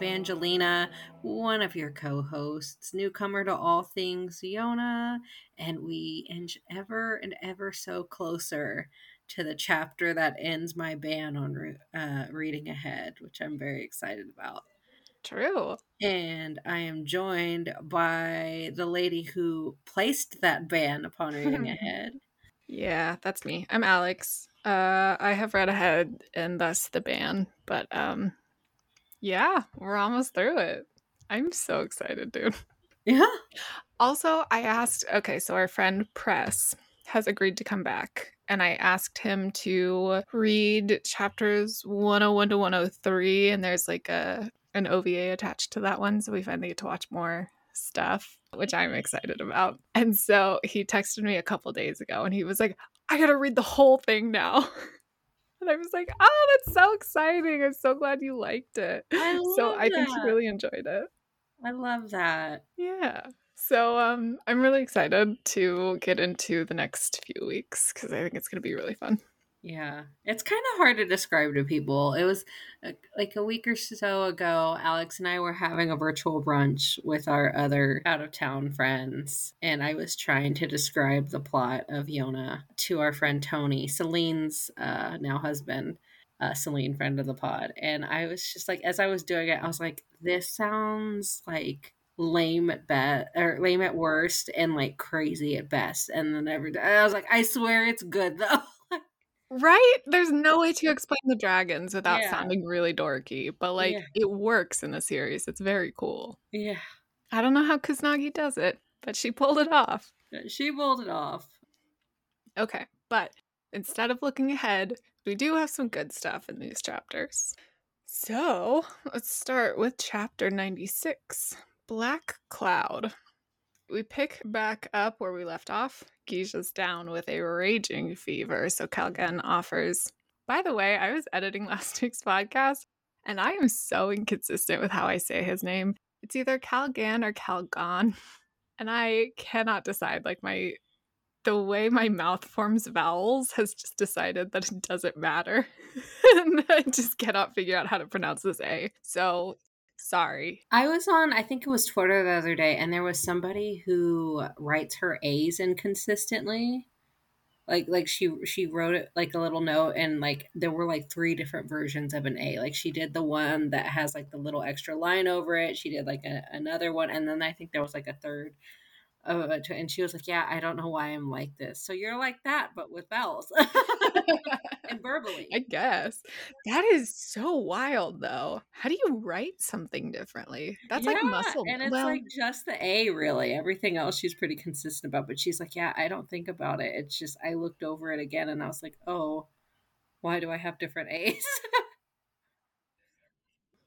Evangelina, one of your co hosts, newcomer to all things Yona, and we inch ever and ever so closer to the chapter that ends my ban on uh, reading ahead, which I'm very excited about. True. And I am joined by the lady who placed that ban upon reading ahead. Yeah, that's me. I'm Alex. Uh, I have read ahead and thus the ban, but um, yeah, we're almost through it. I'm so excited, dude. Yeah. Also, I asked. Okay, so our friend Press has agreed to come back, and I asked him to read chapters 101 to 103, and there's like a an OVA attached to that one, so we finally get to watch more stuff, which I'm excited about. And so he texted me a couple days ago, and he was like, I gotta read the whole thing now. And I was like, oh, that's so exciting. I'm so glad you liked it. I so I that. think he really enjoyed it. I love that. Yeah. So um I'm really excited to get into the next few weeks because I think it's gonna be really fun. Yeah, it's kind of hard to describe to people. It was uh, like a week or so ago, Alex and I were having a virtual brunch with our other out of town friends, and I was trying to describe the plot of Yona to our friend Tony, Celine's uh, now husband, uh, Celine, friend of the pod. And I was just like, as I was doing it, I was like, this sounds like lame at best or lame at worst and like crazy at best and then every day i was like i swear it's good though Right? There's no way to explain the dragons without Yeah. sounding really dorky, but like Yeah. it works in the series. It's very cool. yeah I don't know how Kusanagi does it, but she pulled it off. Uh, she pulled it off Okay, but instead of looking ahead, we do have some good stuff in these chapters. So let's start with chapter 96 Black Cloud. We pick back up where we left off. Gija's down with a raging fever, so Calgan offers. By the way, I was editing last week's podcast, and I am so inconsistent with how I say his name. It's either Calgan or Calgon, and I cannot decide. Like my the way my mouth forms vowels has just decided that it doesn't matter. and I just cannot figure out how to pronounce this A. So sorry. i was on i think it was twitter the other day and there was somebody who writes her a's inconsistently. Like like she she wrote it like a little note and like there were like three different versions of an a. Like she did the one that has like the little extra line over it. She did like a, another one and then i think there was like a third of it and she was like yeah i don't know why i'm like this so you're like that but with vowels and verbally I guess. That is so wild though. How do you write something differently? That's like Yeah, muscle. and it's well, like just the a really everything else she's pretty consistent about but she's like yeah i don't think about it it's just i looked over it again and i was like oh why do i have different a's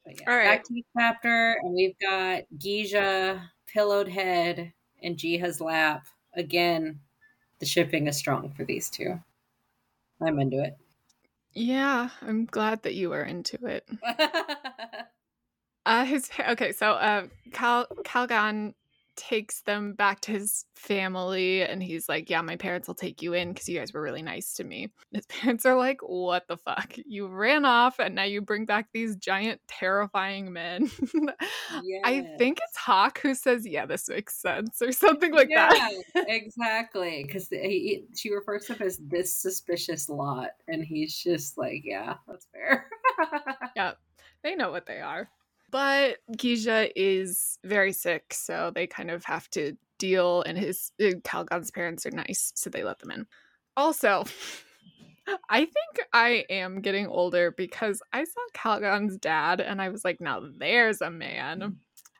yeah, All right. back to the chapter and we've got Gija, pillowed head, and Jiha's lap. Again, the shipping is strong for these two. I'm into it. yeah, I'm glad that you are into it. Uh his okay, so uh Cal Calgon takes them back to his family and he's like, Yeah, my parents will take you in because you guys were really nice to me. His parents are like, What the fuck? You ran off and now you bring back these giant, terrifying men. I think it's Hak who says, Yeah, this makes sense, or something like that. Exactly. Because she refers to him as this suspicious lot, and he's just like, yeah, that's fair. yeah, They know what they are. But Gija is very sick, so they kind of have to deal, and his uh, Calgon's parents are nice, so they let them in. Also, I think I am getting older because I saw Calgon's dad and I was like, now there's a man.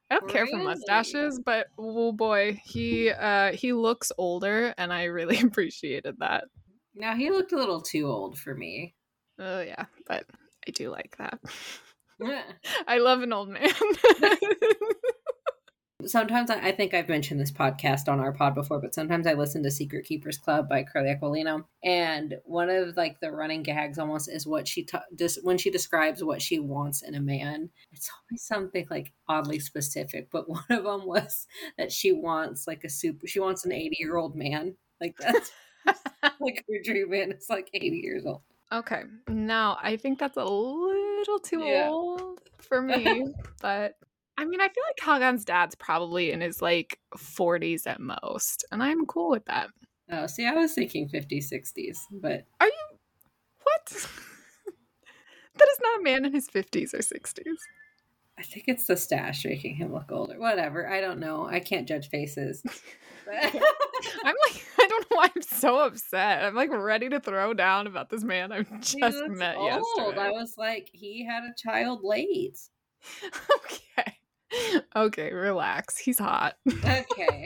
I don't care for mustaches, but oh boy, he uh he looks older and I really appreciated that. now he looked a little too old for me. Oh yeah, but I do like that. I love an old man. sometimes I, I think I've mentioned this podcast on our pod before, but sometimes I listen to Secret Keepers Club by Curly Aquilino, and one of like the running gags almost is what she ta- just when she describes what she wants in a man. It's always something like oddly specific, but one of them was that she wants like a super. She wants an eighty year old man. Like that's like her dream man is like eighty years old. Okay. Now, I think that's a little little too Yeah. old for me, but I mean, I feel like Calgon's dad's probably in his like 40s at most, and I'm cool with that. Oh, see, I was thinking 50s, 60s, but Are you what? that is not a man in his 50s or 60s. I think it's the stash making him look older. Whatever. I don't know. I can't judge faces. I'm like, I don't know why I'm so upset. I'm like ready to throw down about this man I've just met old. yesterday. I was like, he had a child late. okay. Okay, relax. He's hot. Okay.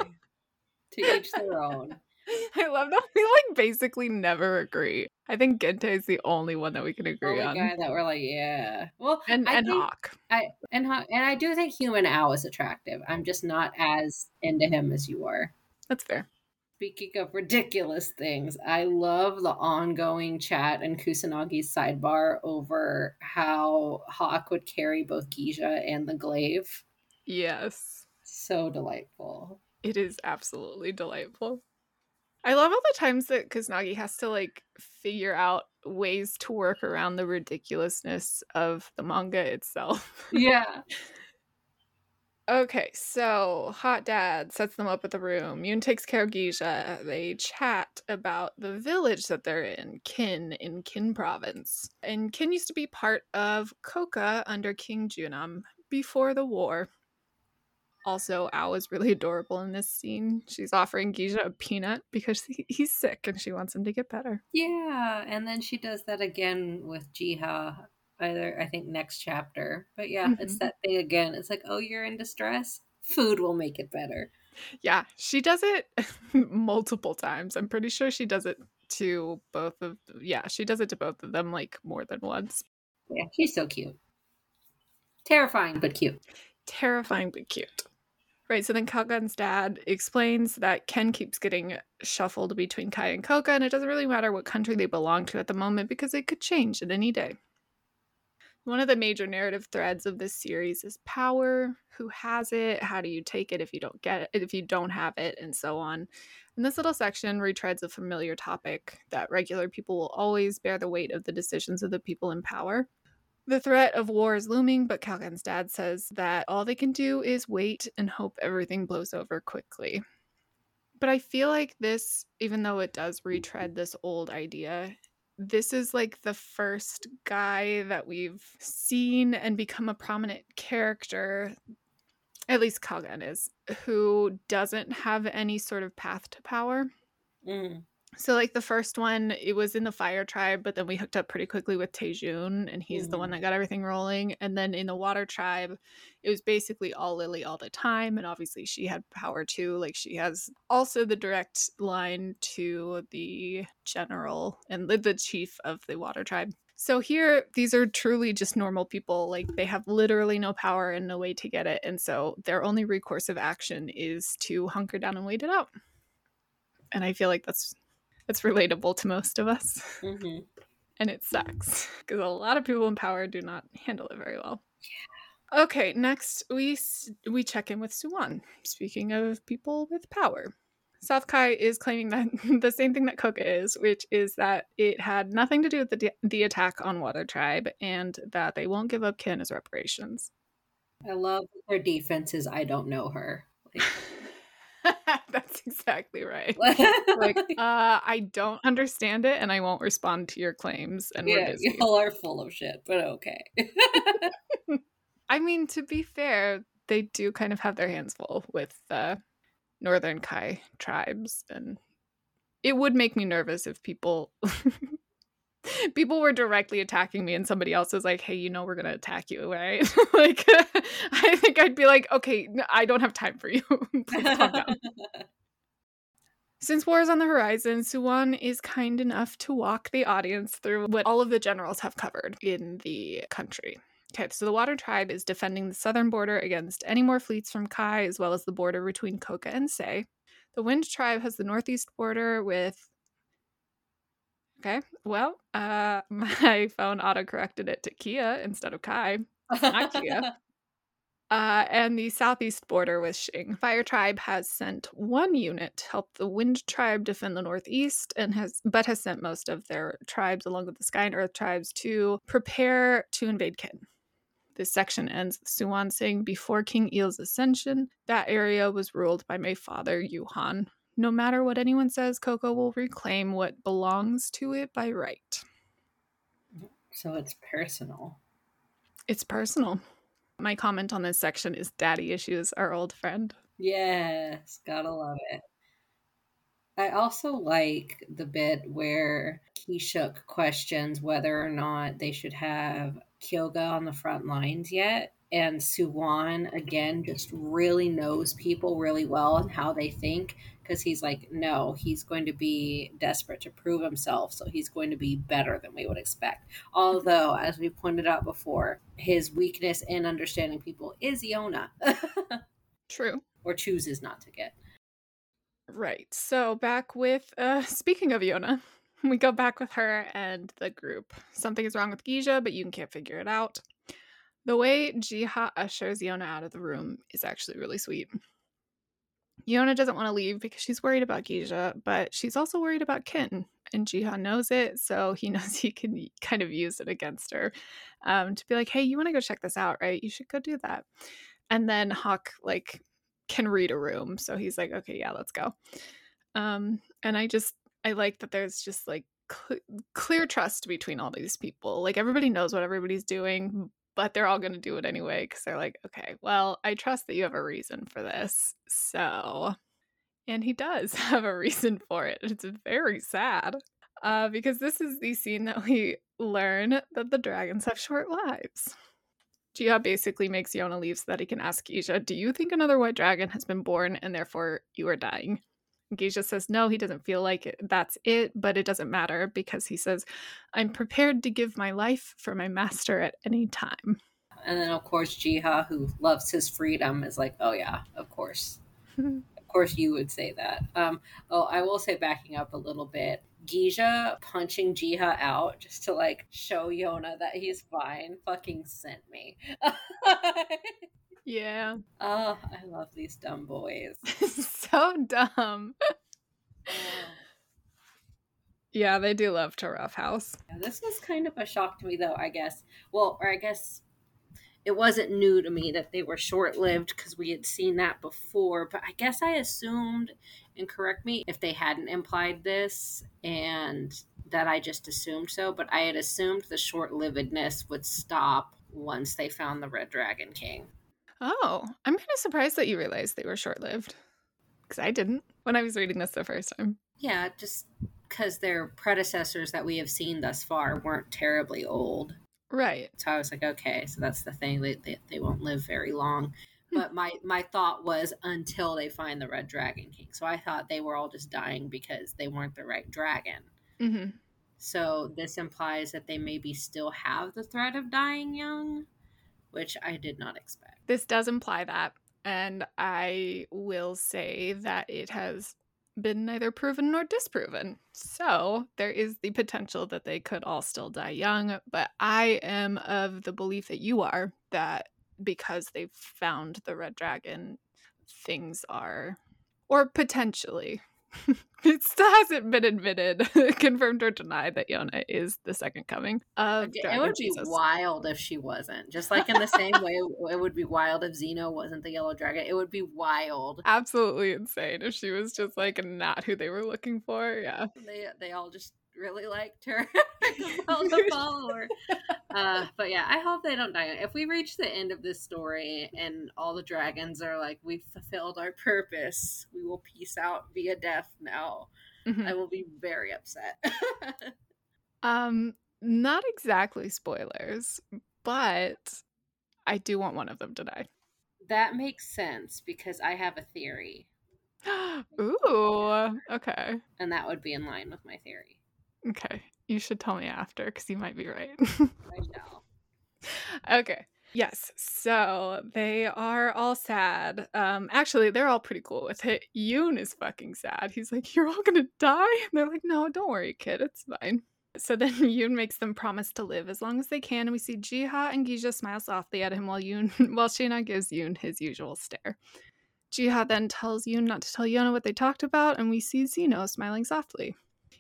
to each their own. I love that we like basically never agree. I think Gente is the only one that we can agree Only on. guy that we're like, yeah. Well, And I and think- Hak. I and ho- and I do think Human Owl is attractive. I'm just not as into him as you are. That's fair. Speaking of ridiculous things, I love the ongoing chat and Kusanagi's sidebar over how Hak would carry both Gija and the glaive. Yes. So delightful. It is absolutely delightful. I love all the times that Kusanagi has to like figure out ways to work around the ridiculousness of the manga itself. Yeah. Okay, so Hot Dad sets them up at the room. Yoon takes care of Gija. They chat about the village that they're in, Kin, in Kin province. And Kin used to be part of Kouka under King Junam before the war. Also, Ao is really adorable in this scene. She's offering Gija a peanut because he- he's sick and she wants him to get better. Yeah. And then she does that again with Jiha, either, I think, next chapter. But yeah, it's Mhm. that thing again. It's like, oh, you're in distress? Food will make it better. Yeah, she does it multiple times. I'm pretty sure she does it to both of yeah, she does it to both of them like more than once. Yeah, she's so cute. Terrifying, but cute. Terrifying but cute. Right, so then Kalgun's dad explains that Kin keeps getting shuffled between Kai and Kouka, and it doesn't really matter what country they belong to at the moment because it could change at any day. One of the major narrative threads of this series is power. Who has it? How do you take it if you don't get it, if you don't have it, and so on. And this little section retreads a familiar topic that regular people will always bear the weight of the decisions of the people in power. The threat of war is looming, but Calgon's dad says that all they can do is wait and hope everything blows over quickly. But I feel like this, even though it does retread this old idea, this is like the first guy that we've seen and become a prominent character, at least Calgon is, who doesn't have any sort of path to power. Mm. So like the first one, it was in the fire tribe, but then we hooked up pretty quickly with Tae-jun, and he's the one Mhm. that got everything rolling. And then in the water tribe, it was basically all Lili all the time, and obviously she had power too. Like she has also the direct line to the general and the, the chief of the water tribe. So here, these are truly just normal people. Like they have literally no power and no way to get it, and so their only recourse of action is to hunker down and wait it out. And I feel like that's that's relatable to most of us. hmm And it sucks because a lot of people in power do not handle it very well. Okay, next we we check in with Soo-Won. Speaking of people with power, South Kai is claiming that the same thing that Kouka is, which is that it had nothing to do with the the attack on Water Tribe, and that they won't give up Kin as reparations. I love their defense is I don't know her. That's exactly right. Like, uh, I don't understand it, and I won't respond to your claims. And we're yeah, busy. y'all are full of shit, but okay. I mean, to be fair, they do kind of have their hands full with the Northern Kai tribes, and it would make me nervous if people people were directly attacking me and somebody else was like, "Hey, you know we're gonna attack you, right?" like, I think I'd be like, "Okay, i don't have time for you. Please calm down." Since war is on the horizon, Soo-Won is kind enough to walk the audience through what all of the generals have covered in the country. Okay, so the Water Tribe is defending the southern border against any more fleets from Kai, as well as the border between Kouka and Sei. The Wind Tribe has the northeast border with. Okay, well, uh, my phone auto corrected it to Kia instead of Kai. not Kia. Uh, and the southeast border with Xing. Fire Tribe has sent one unit to help the Wind Tribe defend the northeast, and has but has sent most of their tribes, along with the Sky and Earth tribes, to prepare to invade Kin. This section ends with Soo-Won saying, Before King Il's ascension, that area was ruled by my father, Yuhan. No matter what anyone says, Kouka will reclaim what belongs to it by right. So it's personal. It's personal. My comment on this section is daddy issues, our old friend. Yes, gotta love it. I also like the bit where Kye-sook questions whether or not they should have Kyoga on the front lines yet. And Soo-Won, again, just really knows people really well and how they think because he's like, no, he's going to be desperate to prove himself. So he's going to be better than we would expect. Although, as we pointed out before, his weakness in understanding people is Yona. True. Or chooses not to get. Right. So back with, uh, speaking of Yona, we go back with her and the group. Something is wrong with Gija, but you can't figure it out. The way Jiha ushers Yona out of the room is actually really sweet. Yona doesn't want to leave because she's worried about Gija, but she's also worried about Kin, and Jiha knows it, so he knows he can kind of use it against her um, to be like, "Hey, you want to go check this out, right? You should go do that." And then Hak like can read a room, so he's like, "Okay, yeah, let's go." Um, and I just I like that there's just like cl- clear trust between all these people. Like everybody knows what everybody's doing, but they're all going to do it anyway because they're like, okay, well, I trust that you have a reason for this. So, and he does have a reason for it. It's very sad uh, because this is the scene that we learn that the dragons have short lives. Jiha basically makes Yona leave so that he can ask Gija, Do you think another white dragon has been born and therefore you are dying? Gija says no, he doesn't feel like it. that's it, but it doesn't matter because he says, I'm prepared to give my life for my master at any time. And then, of course, Jiha, who loves his freedom, is like, oh, yeah, of course. of course, you would say that. Um, oh, I will say, backing up a little bit, Gija punching Jiha out just to like show Yona that he's fine fucking sent me. Yeah. Oh, I love these dumb boys. so dumb. yeah, they do love to roughhouse. Yeah, this was kind of a shock to me, though, I guess. Well, or I guess it wasn't new to me that they were short lived because we had seen that before, but I guess I assumed, and correct me if they hadn't implied this, and that I just assumed so, but I had assumed the short livedness would stop once they found the Red Dragon King. Oh, I'm kind of surprised that you realized they were short lived. Because I didn't when I was reading this the first time. Yeah, just because their predecessors that we have seen thus far weren't terribly old. Right. So I was like, okay, so that's the thing. They, they, they won't live very long. Hmm. But my, my thought was until they find the Red Dragon King. So I thought they were all just dying because they weren't the right dragon. Mm-hmm. So this implies that they maybe still have the threat of dying young which I did not expect. This does imply that. And I will say that it has been neither proven nor disproven. So there is the potential that they could all still die young. But I am of the belief that you are that because they've found the red dragon, things are, or potentially, it still hasn't been admitted, confirmed or denied that Yona is the second coming of It would be Jesus. wild if she wasn't. Just like in the same way it would be wild if Zeno wasn't the yellow dragon. It would be wild. Absolutely insane if she was just like not who they were looking for. Yeah. They they all just really liked her. well, follower. Uh, but yeah, I hope they don't die. If we reach the end of this story and all the dragons are like, we've fulfilled our purpose, we will peace out via death now. Mm-hmm. I will be very upset. um, not exactly spoilers, but I do want one of them to die. That makes sense because I have a theory. Ooh, okay. And that would be in line with my theory. Okay. You should tell me after because you might be right. I shall. Okay. Yes. So they are all sad. Um, actually, they're all pretty cool with it. Yoon is fucking sad. He's like, You're all gonna die? And they're like, No, don't worry, kid. It's fine. So then Yoon makes them promise to live as long as they can, and we see Jiha and Gija smile softly at him while Yoon while Shina gives Yoon his usual stare. Jiha then tells Yoon not to tell Yona what they talked about, and we see Zeno smiling softly.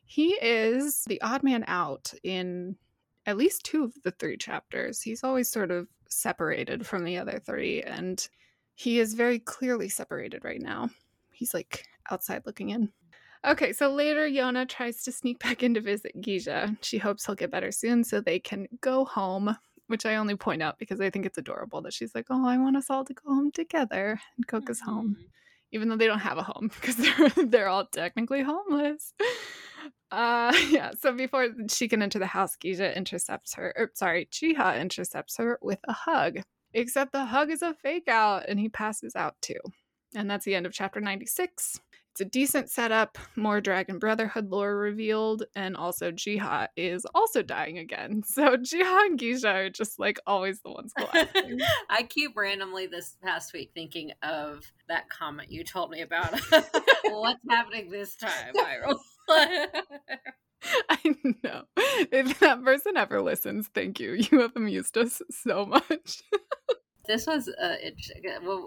He is the odd man out in at least two of the three chapters. He's always sort of separated from the other three, and he is very clearly separated right now. He's like outside looking in. Okay, so later Yona tries to sneak back in to visit Gija. She hopes he'll get better soon so they can go home, which I only point out because I think it's adorable that she's like, "Oh, I want us all to go home together and cook us home." Mm-hmm. Even though they don't have a home because they're they're all technically homeless. Uh yeah, so before she can enter the house, Gija intercepts her. Or, sorry, Jiha intercepts her with a hug. Except the hug is a fake out and he passes out too. And that's the end of chapter 96. It's a decent setup, more Dragon Brotherhood lore revealed, and also Jiha is also dying again. So Jiha and Gija are just like always the ones collapsing. I keep randomly this past week thinking of that comment you told me about. What's happening this time, Viral? I know. If that person ever listens, thank you. You have amused us so much. this was uh, interesting.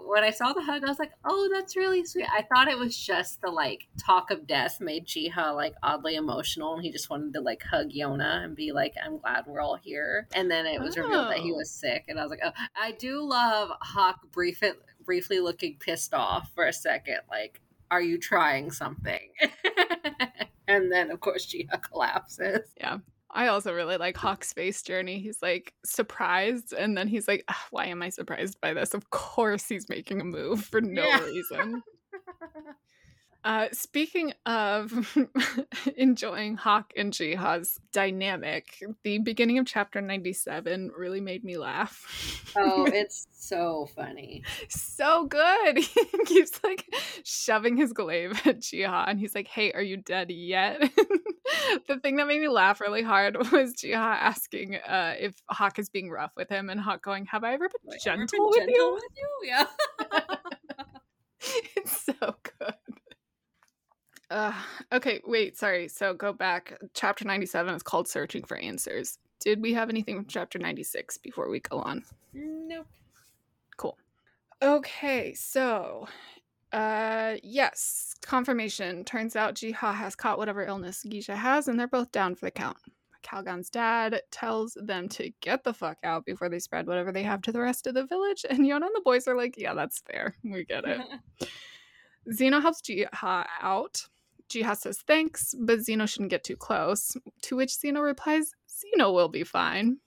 When I saw the hug, I was like, "Oh, that's really sweet." I thought it was just the like talk of death made Jiha like oddly emotional, and he just wanted to like hug Yona and be like, "I'm glad we're all here." And then it was revealed that he Oh. was sick, and I was like, "Oh, I do love Hak brief briefly looking pissed off for a second, like." Are you trying something? and then, of course, Jiha collapses. Yeah. I also really like Hak's face journey. He's like surprised, and then he's like, "Ah, "Why am I surprised by this?" Of course, he's making a move for no Yeah. reason. Uh, speaking of enjoying Hak and Jiha's dynamic, the beginning of chapter 97 really made me laugh. oh, it's so funny. so good. He keeps like shoving his glaive at Jiha and he's like, Hey, are you dead yet? the thing that made me laugh really hard was Jiha asking uh, if Hak is being rough with him and Hak going, Have I ever been Wait, ever gentle with you? with you? Yeah. it's so good. Uh, okay, wait, sorry. So go back. Chapter 97 is called Searching for Answers. Did we have anything from chapter 96 before we go on? nope. Cool. Okay, so uh yes, confirmation. Turns out Jiha has caught whatever illness Gija has, and they're both down for the count. Calgon's dad tells them to get the fuck out before they spread whatever they have to the rest of the village, and Yona and the boys are like, Yeah, that's fair. We get it. Zeno helps Jiha out. Jiha says thanks, but Zeno shouldn't get too close. To which Zeno replies, Zeno will be fine.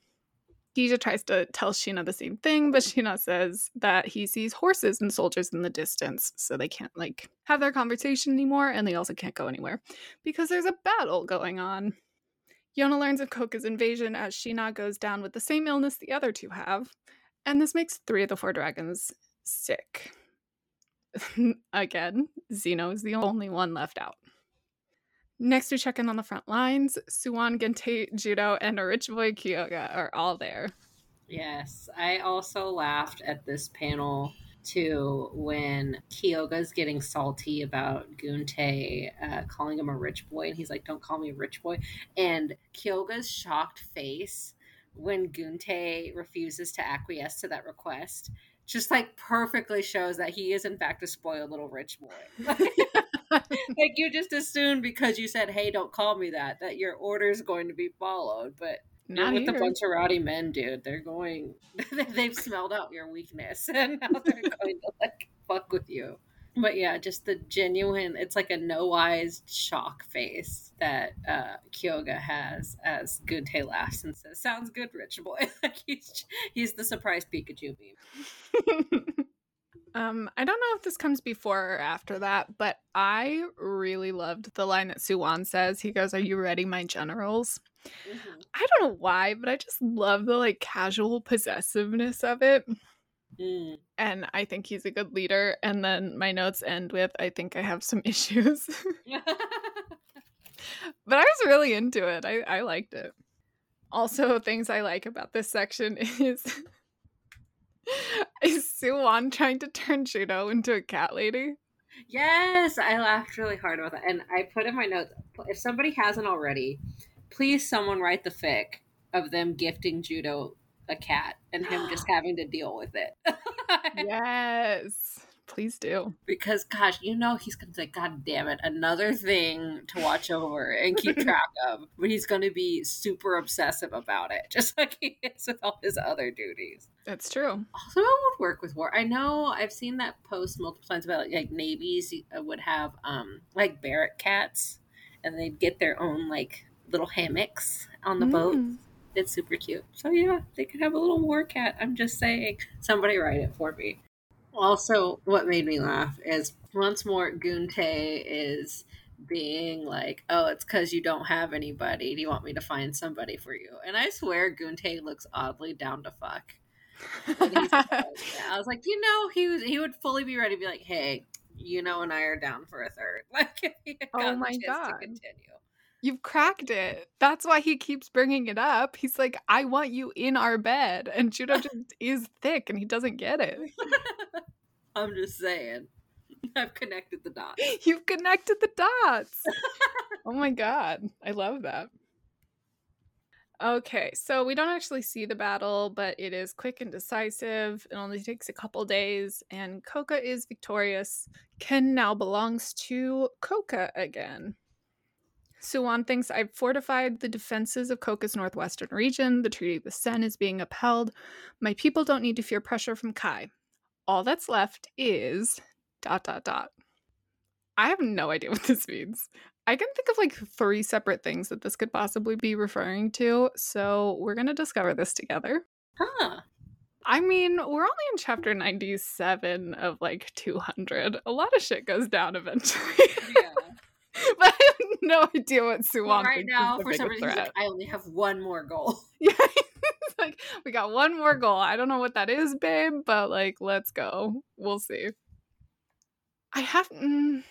Gija tries to tell Sheena the same thing, but Sheena says that he sees horses and soldiers in the distance, so they can't like have their conversation anymore, and they also can't go anywhere because there's a battle going on. Yona learns of Kouka's invasion as Sheena goes down with the same illness the other two have, and this makes three of the four dragons sick. Again, Zeno is the only one left out. Next, we check in on the front lines. Soo-Won, Gente, Joo-doh, and a rich boy Kyoga are all there. yes. I also laughed at this panel too when Kyoga's getting salty about Gunte uh, calling him a rich boy, and he's like, "Don't call me a rich boy." And Kyoga's shocked face when Gunte refuses to acquiesce to that request just like perfectly shows that he is in fact a spoiled little rich boy. like you just assumed because you said, "Hey, don't call me that," that your order is going to be followed. But Not with here. a bunch of rowdy men, dude. They're going. They've smelled out your weakness, and now they're going to like fuck with you. But yeah, just the genuine. It's like a no-eyes shock face that uh, Kyoga has as Gunte laughs and says, "Sounds good, rich boy." like he's he's the surprise Pikachu beam. Um, I don't know if this comes before or after that, but I really loved the line that Soo-Won says. He goes, Are you ready, my generals? Mhm. I don't know why, but I just love the like casual possessiveness of it. Mm. And I think he's a good leader. And then my notes end with I think I have some issues. but I was really into it. I, I liked it. Also, things I like about this section is Soo-Won trying to turn Joo-doh into a cat lady. Yes, I laughed really hard about that. And I put in my notes if somebody hasn't already, please someone write the fic of them gifting Joo-doh a cat and him just having to deal with it. yes. Please do. Because gosh, you know he's gonna say, God damn it, another thing to watch over and keep track of. But he's gonna be super obsessive about it, just like he is with all his other duties. That's true. Also, it would work with war. I know I've seen that post multiple times about like, like navies uh, would have um like barrack cats, and they'd get their own like little hammocks on the mm. boat. It's super cute. So yeah, they could have a little war cat. I'm just saying. Somebody write it for me. Also, what made me laugh is once more Gunte is being like, "Oh, it's because you don't have anybody. Do you want me to find somebody for you?" And I swear, Gunte looks oddly down to fuck. I was like, you know, he was, he would fully be ready to be like, "Hey, you know, and I are down for a third. Like, oh my god, to continue. You've cracked it. That's why he keeps bringing it up. He's like, I want you in our bed. And Joo-doh just is thick and he doesn't get it. I'm just saying. I've connected the dots. You've connected the dots. oh my God. I love that. Okay, so we don't actually see the battle, but it is quick and decisive. It only takes a couple days, and Kouka is victorious. Kin now belongs to Kouka again. Soo-Won thinks I've fortified the defenses of Kouka's northwestern region. The Treaty of the Sen is being upheld. My people don't need to fear pressure from Kai. All that's left is dot dot dot. I have no idea what this means. I can think of like three separate things that this could possibly be referring to, so we're gonna discover this together. Huh. I mean, we're only in chapter 97 of like 200. A lot of shit goes down eventually. Yeah. but no idea what well, right now. For some reason, like, I only have one more goal. Yeah, like we got one more goal. I don't know what that is, babe, but like, let's go. We'll see. I have. Mm,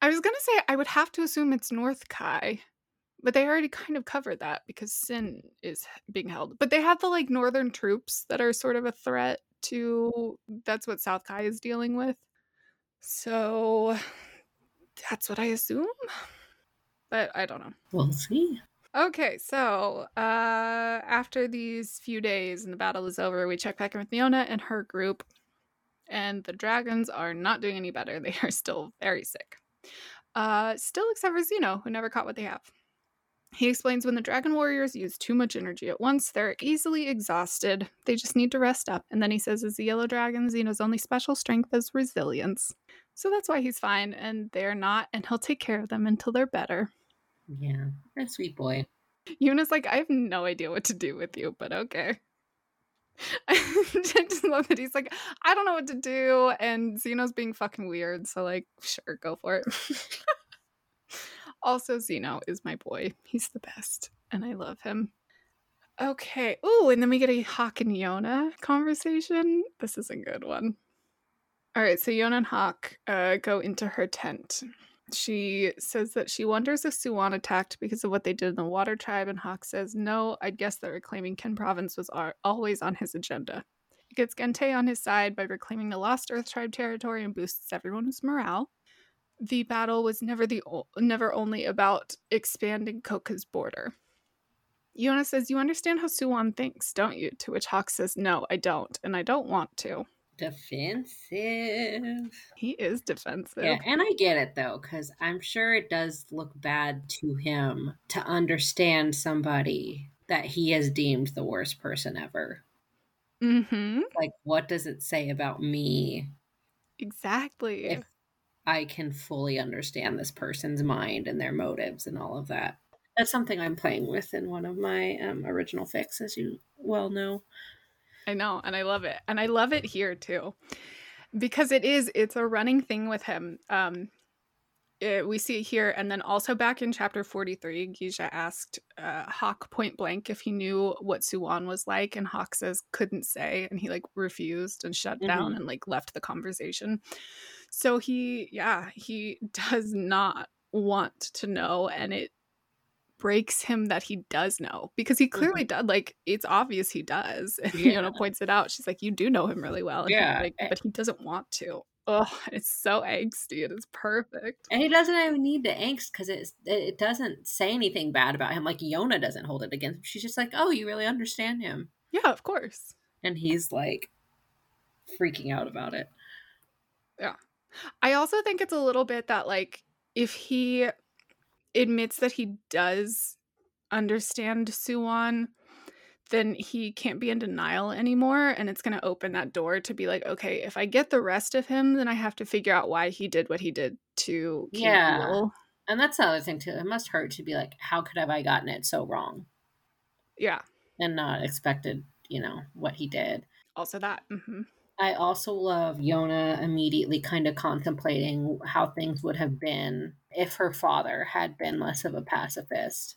I was gonna say I would have to assume it's North Kai, but they already kind of covered that because Sin is being held. But they have the like northern troops that are sort of a threat to. That's what South Kai is dealing with. So that's what I assume. But I don't know. We'll see. Okay, so uh, after these few days and the battle is over, we check back in with Yona and her group, and the dragons are not doing any better. They are still very sick. Uh, still, except for Zeno, who never caught what they have. He explains when the dragon warriors use too much energy at once, they're easily exhausted. They just need to rest up. And then he says, as the yellow dragon, Zeno's only special strength is resilience. So that's why he's fine, and they're not, and he'll take care of them until they're better. Yeah, a sweet boy. Yona's like, I have no idea what to do with you, but okay. I just love that he's like, I don't know what to do, and Zeno's being fucking weird, so like, sure, go for it. also, Zeno is my boy. He's the best, and I love him. Okay. Oh, and then we get a Hak and Yona conversation. This is a good one. All right, so Yona and Hak uh, go into her tent. She says that she wonders if Soo-Won attacked because of what they did in the Water Tribe, and Hak says, No, I'd guess that reclaiming Kin Province was always on his agenda. He gets Gente on his side by reclaiming the lost Earth Tribe territory and boosts everyone's morale. The battle was never the o- never only about expanding Kouka's border. Yona says, You understand how Soo-Won thinks, don't you? To which Hak says, No, I don't, and I don't want to defensive. He is defensive. Yeah, and I get it though, because I'm sure it does look bad to him to understand somebody that he has deemed the worst person ever. Mm-hmm. Like, what does it say about me? Exactly. If I can fully understand this person's mind and their motives and all of that. That's something I'm playing with in one of my um, original fics, as you well know. I know, and I love it. And I love it here too. Because it is it's a running thing with him. Um it, we see it here and then also back in chapter 43 Gija asked uh, Hak point blank if he knew what Soo-Won was like and Hak says couldn't say and he like refused and shut mm-hmm. down and like left the conversation. So he yeah, he does not want to know and it breaks him that he does know because he clearly mm-hmm. does like it's obvious he does and yeah. Yona points it out she's like you do know him really well and yeah like, but he doesn't want to Oh, it's so angsty. It is perfect. And he doesn't even need the angst because it it doesn't say anything bad about him. Like Yona doesn't hold it against him. She's just like, "Oh, you really understand him." Yeah, of course. And he's like freaking out about it. Yeah. I also think it's a little bit that like if he admits that he does understand Soo-Won, then he can't be in denial anymore and it's going to open that door to be like okay if i get the rest of him then i have to figure out why he did what he did to King yeah and that's the other thing too. It must hurt to be like how could have i gotten it so wrong? Yeah. And not expected you know what he did. Also that mm-hmm. I also love yona immediately kind of contemplating how things would have been if her father had been less of a pacifist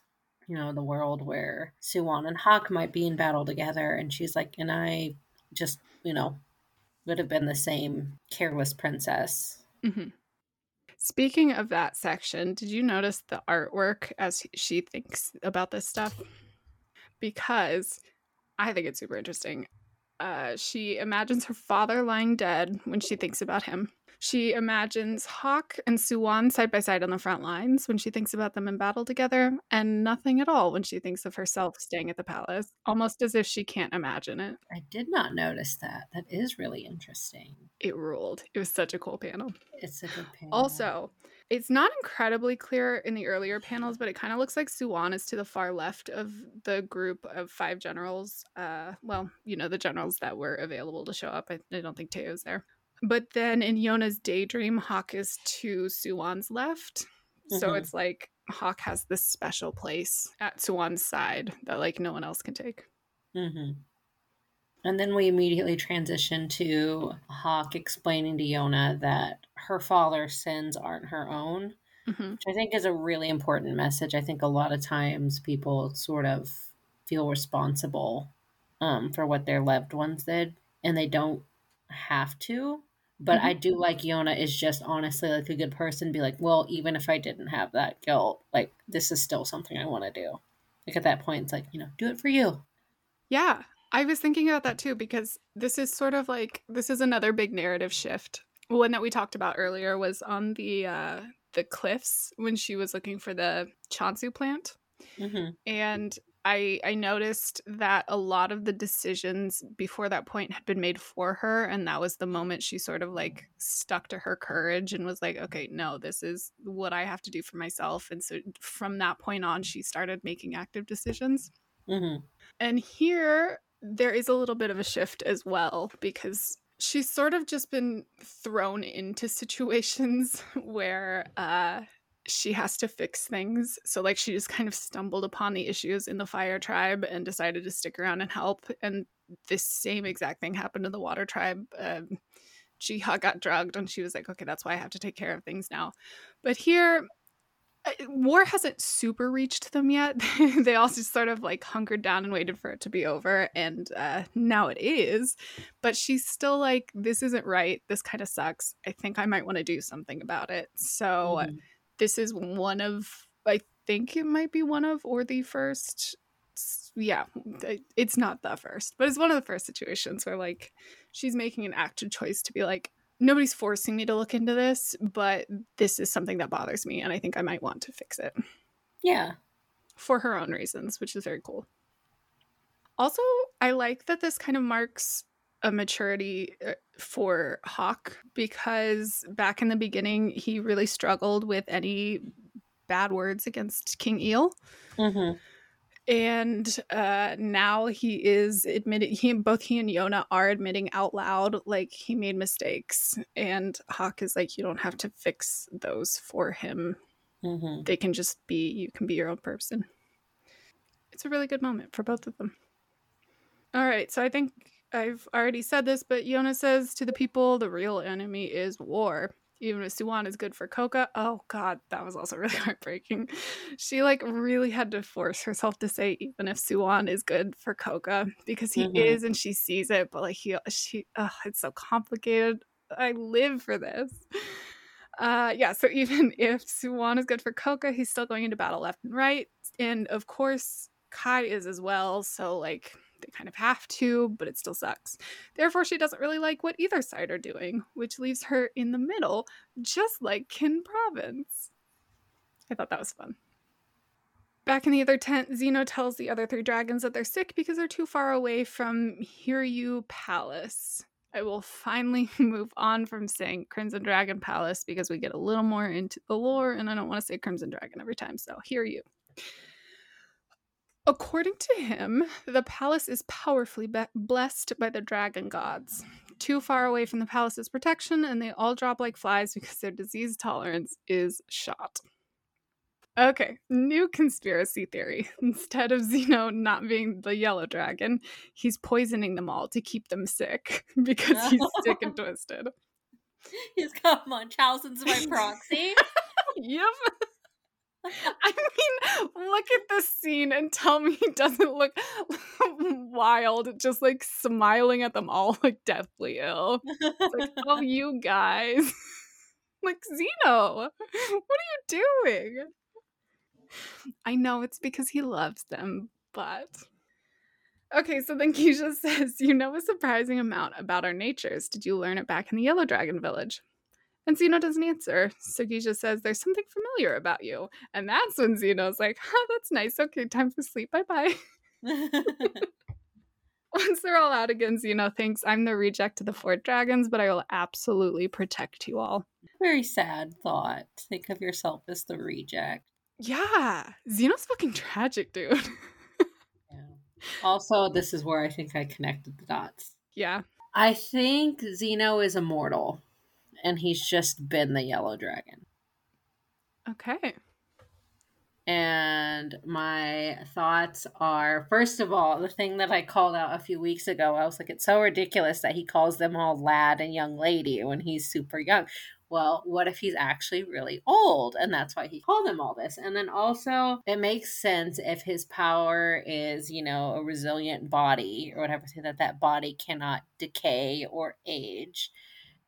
you know, the world where Soo-Won and Hak might be in battle together. And she's like, and I just, you know, would have been the same careless princess. Mm-hmm. Speaking of that section, did you notice the artwork as she thinks about this stuff? Because I think it's super interesting. Uh, she imagines her father lying dead when she thinks about him. She imagines Hak and Soo-Won side by side on the front lines when she thinks about them in battle together, and nothing at all when she thinks of herself staying at the palace, almost as if she can't imagine it. I did not notice that. That is really interesting. It ruled. It was such a cool panel. It's a good panel. Also, it's not incredibly clear in the earlier panels, but it kind of looks like Soo-Won is to the far left of the group of five generals. Uh, well, you know, the generals that were available to show up. I, I don't think Teo's there. But then in Yona's daydream, Hak is to Soo-Won's left. Mm-hmm. So it's like Hak has this special place at Soo-Won's side that like no one else can take. Mm-hmm. And then we immediately transition to Hak explaining to Yona that her father's sins aren't her own, mm-hmm. which I think is a really important message. I think a lot of times people sort of feel responsible um, for what their loved ones did, and they don't have to. But mm-hmm. I do like Yona is just honestly like a good person. Be like, well, even if I didn't have that guilt, like this is still something I want to do. Like at that point, it's like you know, do it for you. Yeah, I was thinking about that too because this is sort of like this is another big narrative shift. One that we talked about earlier was on the uh, the cliffs when she was looking for the Chonsu plant, mm-hmm. and I I noticed that a lot of the decisions before that point had been made for her and that was the moment she sort of like stuck to her courage and was like okay no this is what I have to do for myself and so from that point on she started making active decisions. Mm-hmm. And here there is a little bit of a shift as well because she's sort of just been thrown into situations where uh she has to fix things. So like she just kind of stumbled upon the issues in the fire tribe and decided to stick around and help. And this same exact thing happened to the water tribe. Um, Jiha got drugged and she was like, okay, that's why I have to take care of things now. But here, war hasn't super reached them yet. they all just sort of like hunkered down and waited for it to be over. And uh, now it is. But she's still like, this isn't right. This kind of sucks. I think I might want to do something about it. So. Mm-hmm this is one of I think it might be one of or the first yeah, it's not the first, but it's one of the first situations where like she's making an active choice to be like nobody's forcing me to look into this, but this is something that bothers me and I think I might want to fix it. Yeah. For her own reasons, which is very cool. Also, I like that this kind of marks a maturity uh, for Hak because back in the beginning, he really struggled with any bad words against King Il. Mm-hmm. And uh, now he is admitting he both he and Yona are admitting out loud like he made mistakes, and Hak is like, you don't have to fix those for him. Mm-hmm. They can just be you can be your own person. It's a really good moment for both of them. All right, so I think I've already said this, but Yona says to the people, the real enemy is war. Even if Soo-Won is good for Kouka, oh god, that was also really heartbreaking. She like really had to force herself to say even if Soo-Won is good for Kouka because he mm-hmm. is and she sees it, but like he she oh, it's so complicated. I live for this. Uh yeah, so even if Soo-Won is good for Kouka, he's still going into battle left and right. And of course, Kai is as well, so like they kind of have to, but it still sucks. Therefore, she doesn't really like what either side are doing, which leaves her in the middle, just like Kin Province. I thought that was fun. Back in the other tent, Zeno tells the other three dragons that they're sick because they're too far away from Hiryu Palace. I will finally move on from saying Crimson Dragon Palace because we get a little more into the lore, and I don't want to say Crimson Dragon every time, so here you. According to him, the palace is powerfully be- blessed by the dragon gods. Too far away from the palace's protection, and they all drop like flies because their disease tolerance is shot. Okay, new conspiracy theory. Instead of Zeno not being the yellow dragon, he's poisoning them all to keep them sick because he's sick and twisted. He's got Munchausen's by proxy. yep. I mean, look at this scene and tell me he doesn't look wild, just like smiling at them all like deathly ill. Like, oh, you guys. like, Zeno, what are you doing? I know it's because he loves them, but. Okay, so then Gija says, You know a surprising amount about our natures. Did you learn it back in the Yellow Dragon Village? And Zeno doesn't answer. So Gija says, There's something familiar about you. And that's when Zeno's like, Huh, that's nice. Okay, time for sleep. Bye bye. Once they're all out again, Zeno thinks I'm the reject of the four dragons, but I will absolutely protect you all. Very sad thought. Think of yourself as the reject. Yeah. Zeno's fucking tragic, dude. yeah. Also, this is where I think I connected the dots. Yeah. I think Zeno is immortal and he's just been the yellow dragon. Okay. And my thoughts are first of all, the thing that I called out a few weeks ago, I was like, it's so ridiculous that he calls them all lad and young lady when he's super young. Well, what if he's actually really old and that's why he called them all this? And then also, it makes sense if his power is, you know, a resilient body or whatever, so that that body cannot decay or age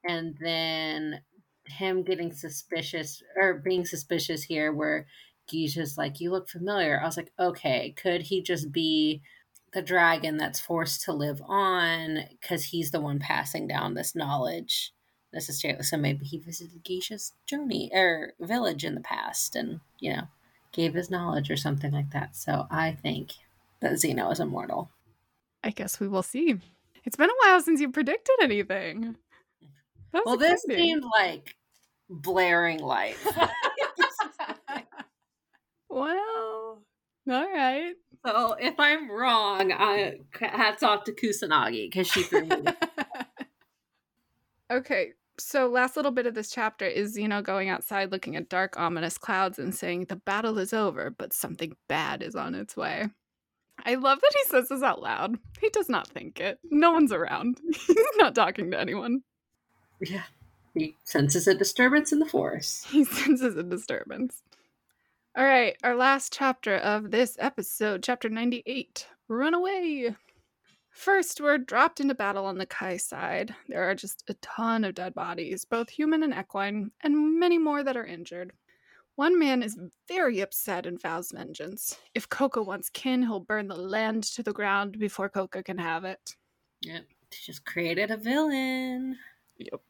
and then him getting suspicious or being suspicious here where just like you look familiar. I was like okay could he just be the dragon that's forced to live on because he's the one passing down this knowledge necessarily? So maybe he visited Gija's journey or village in the past and you know gave his knowledge or something like that. So i think that zeno is immortal. I guess we will see. It's been a while since you predicted anything well, exciting. this seemed like blaring light. well, all right. So if I'm wrong, I, hats off to Kusanagi because she threw me. okay, so last little bit of this chapter is Zeno going outside looking at dark, ominous clouds and saying, The battle is over, but something bad is on its way. I love that he says this out loud. He does not think it. No one's around. He's not talking to anyone. Yeah. He senses a disturbance in the forest. He senses a disturbance. All right, our last chapter of this episode, chapter 98 Runaway. First, we're dropped into battle on the Kai side. There are just a ton of dead bodies, both human and equine, and many more that are injured. One man is very upset and vows vengeance. If Kouka wants Kin, he'll burn the land to the ground before Kouka can have it. Yep, he just created a villain. Yep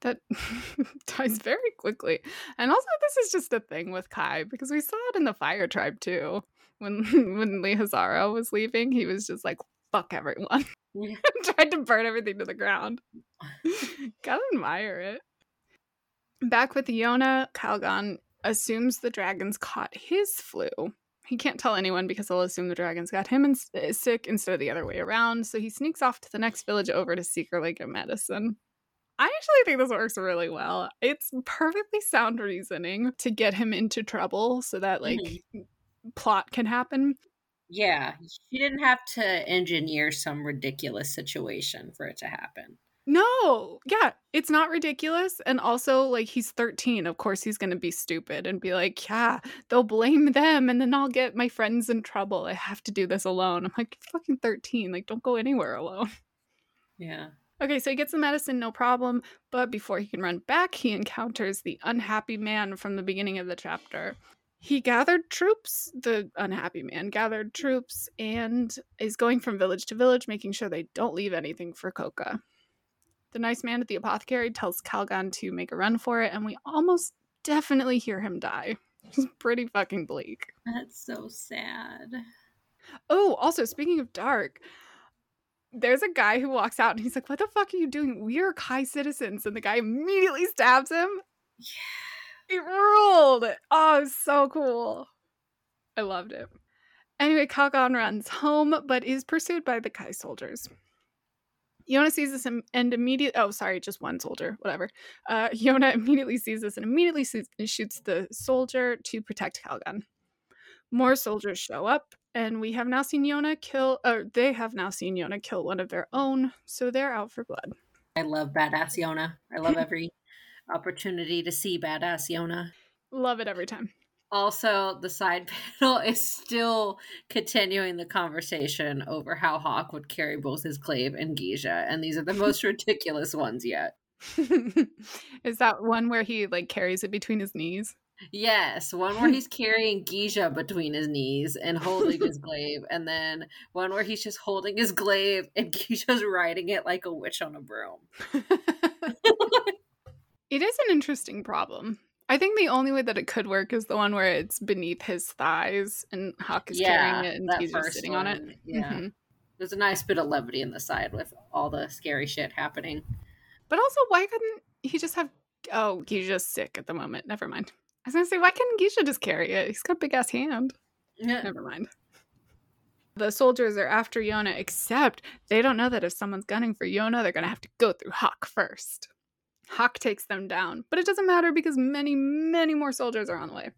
that dies very quickly. And also, this is just a thing with Kai because we saw it in the Fire Tribe too. When when Li Hazara was leaving, he was just like, "Fuck everyone," tried to burn everything to the ground. Gotta admire it. Back with Yona, Kalgan assumes the dragons caught his flu. He can't tell anyone because they'll assume the dragons got him in- sick instead of the other way around. So he sneaks off to the next village over to secretly get medicine. I actually think this works really well. It's perfectly sound reasoning to get him into trouble so that like mm-hmm. plot can happen. Yeah, you didn't have to engineer some ridiculous situation for it to happen. No, yeah, it's not ridiculous. And also, like, he's 13. Of course, he's going to be stupid and be like, yeah, they'll blame them and then I'll get my friends in trouble. I have to do this alone. I'm like, fucking 13. Like, don't go anywhere alone. Yeah. Okay, so he gets the medicine, no problem. But before he can run back, he encounters the unhappy man from the beginning of the chapter. He gathered troops, the unhappy man gathered troops, and is going from village to village, making sure they don't leave anything for Kouka. The nice man at the apothecary tells Kalgan to make a run for it, and we almost definitely hear him die. It's pretty fucking bleak. That's so sad. Oh, also, speaking of dark, there's a guy who walks out and he's like, What the fuck are you doing? We are Kai citizens. And the guy immediately stabs him. Yeah. It ruled. Oh, it was so cool. I loved it. Anyway, Kalgan runs home, but is pursued by the Kai soldiers. Yona sees this and immediately, oh, sorry, just one soldier, whatever. Uh, Yona immediately sees this and immediately shoots the soldier to protect Kalgan. More soldiers show up, and we have now seen Yona kill, or they have now seen Yona kill one of their own, so they're out for blood. I love badass Yona. I love every opportunity to see badass Yona. Love it every time. Also, the side panel is still continuing the conversation over how Hak would carry both his glaive and Gija, and these are the most ridiculous ones yet. is that one where he like carries it between his knees? Yes, one where he's carrying Gija between his knees and holding his glaive, and then one where he's just holding his glaive and Gija's riding it like a witch on a broom. it is an interesting problem. I think the only way that it could work is the one where it's beneath his thighs and Hak is yeah, carrying it and he's just sitting one. on it. Yeah. Mm-hmm. There's a nice bit of levity in the side with all the scary shit happening. But also, why couldn't he just have. Oh, he's just sick at the moment. Never mind. I was gonna say, why can't Gija just carry it? He's got a big ass hand. Yeah. Never mind. The soldiers are after Yona, except they don't know that if someone's gunning for Yona, they're gonna have to go through Hak first. Hak takes them down, but it doesn't matter because many, many more soldiers are on the way.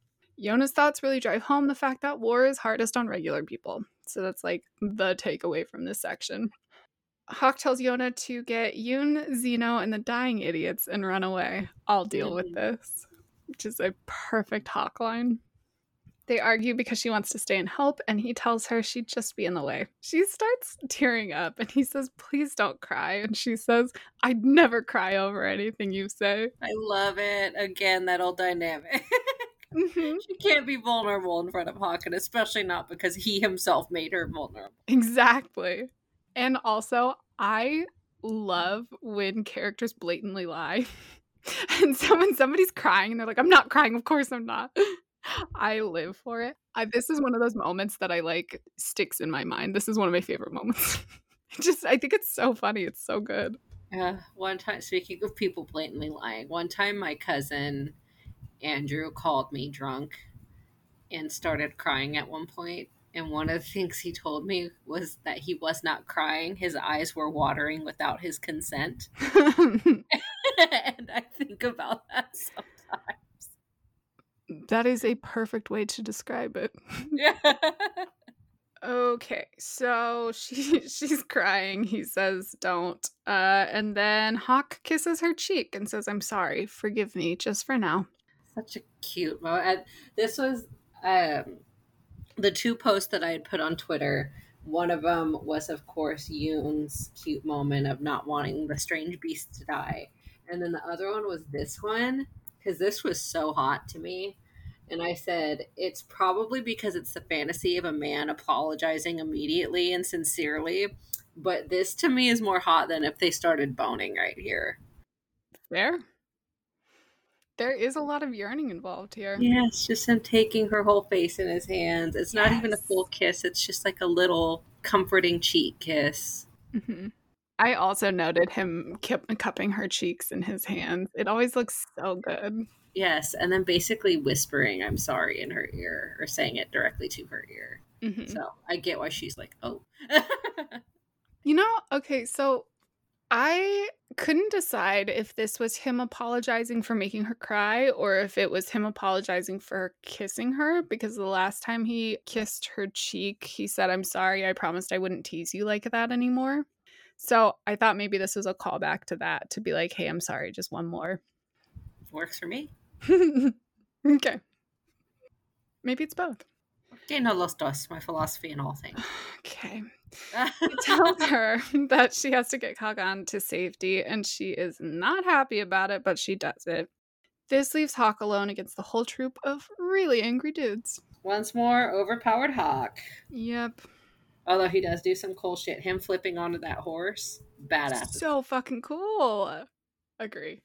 Yona's thoughts really drive home the fact that war is hardest on regular people. So that's like the takeaway from this section. Hak tells Yona to get Yoon, Zeno, and the dying idiots and run away. I'll deal with mm. this which is a perfect Hak line. They argue because she wants to stay and help, and he tells her she'd just be in the way. She starts tearing up, and he says, Please don't cry. And she says, I'd never cry over anything you say. I love it. Again, that old dynamic. mm-hmm. She can't be vulnerable in front of Hak, and especially not because he himself made her vulnerable. Exactly. And also, I love when characters blatantly lie. and so when somebody's crying and they're like, I'm not crying, of course I'm not. I live for it. I, this is one of those moments that I like sticks in my mind. This is one of my favorite moments. Just, I think it's so funny. It's so good. Yeah. One time, speaking of people blatantly lying, one time my cousin Andrew called me drunk and started crying at one point and one of the things he told me was that he was not crying. His eyes were watering without his consent. And i think about that sometimes. That is a perfect way to describe it. Yeah okay so she she's crying. He says don't. Uh and then Hak kisses her cheek and says i'm sorry. Forgive me just for now. Such a cute moment. And this was um the two posts that I had put on Twitter, one of them was, of course, Yoon's cute moment of not wanting the strange beast to die. And then the other one was this one, because this was so hot to me. And I said, it's probably because it's the fantasy of a man apologizing immediately and sincerely. But this to me is more hot than if they started boning right here. Fair. There is a lot of yearning involved here. Yeah, it's just him taking her whole face in his hands. It's yes. not even a full kiss, it's just like a little comforting cheek kiss. Mm-hmm. I also noted him cupping her cheeks in his hands. It always looks so good. Yes, and then basically whispering "I'm sorry" in her ear or saying it directly to her ear. Mm-hmm. So I get why she's like, "Oh." you know, okay, so I couldn't decide if this was him apologizing for making her cry or if it was him apologizing for kissing her because the last time he kissed her cheek, he said, I'm sorry, I promised I wouldn't tease you like that anymore. So I thought maybe this was a callback to that to be like, hey, I'm sorry, just one more. Works for me. okay. Maybe it's both. No los dos, my philosophy in all things. Okay he tells her that she has to get Kalgan to safety, and she is not happy about it, but she does it. This leaves Hak alone against the whole troop of really angry dudes. Once more, overpowered Hak. Yep. Although he does do some cool shit. Him flipping onto that horse, badass. So fucking cool. Agree.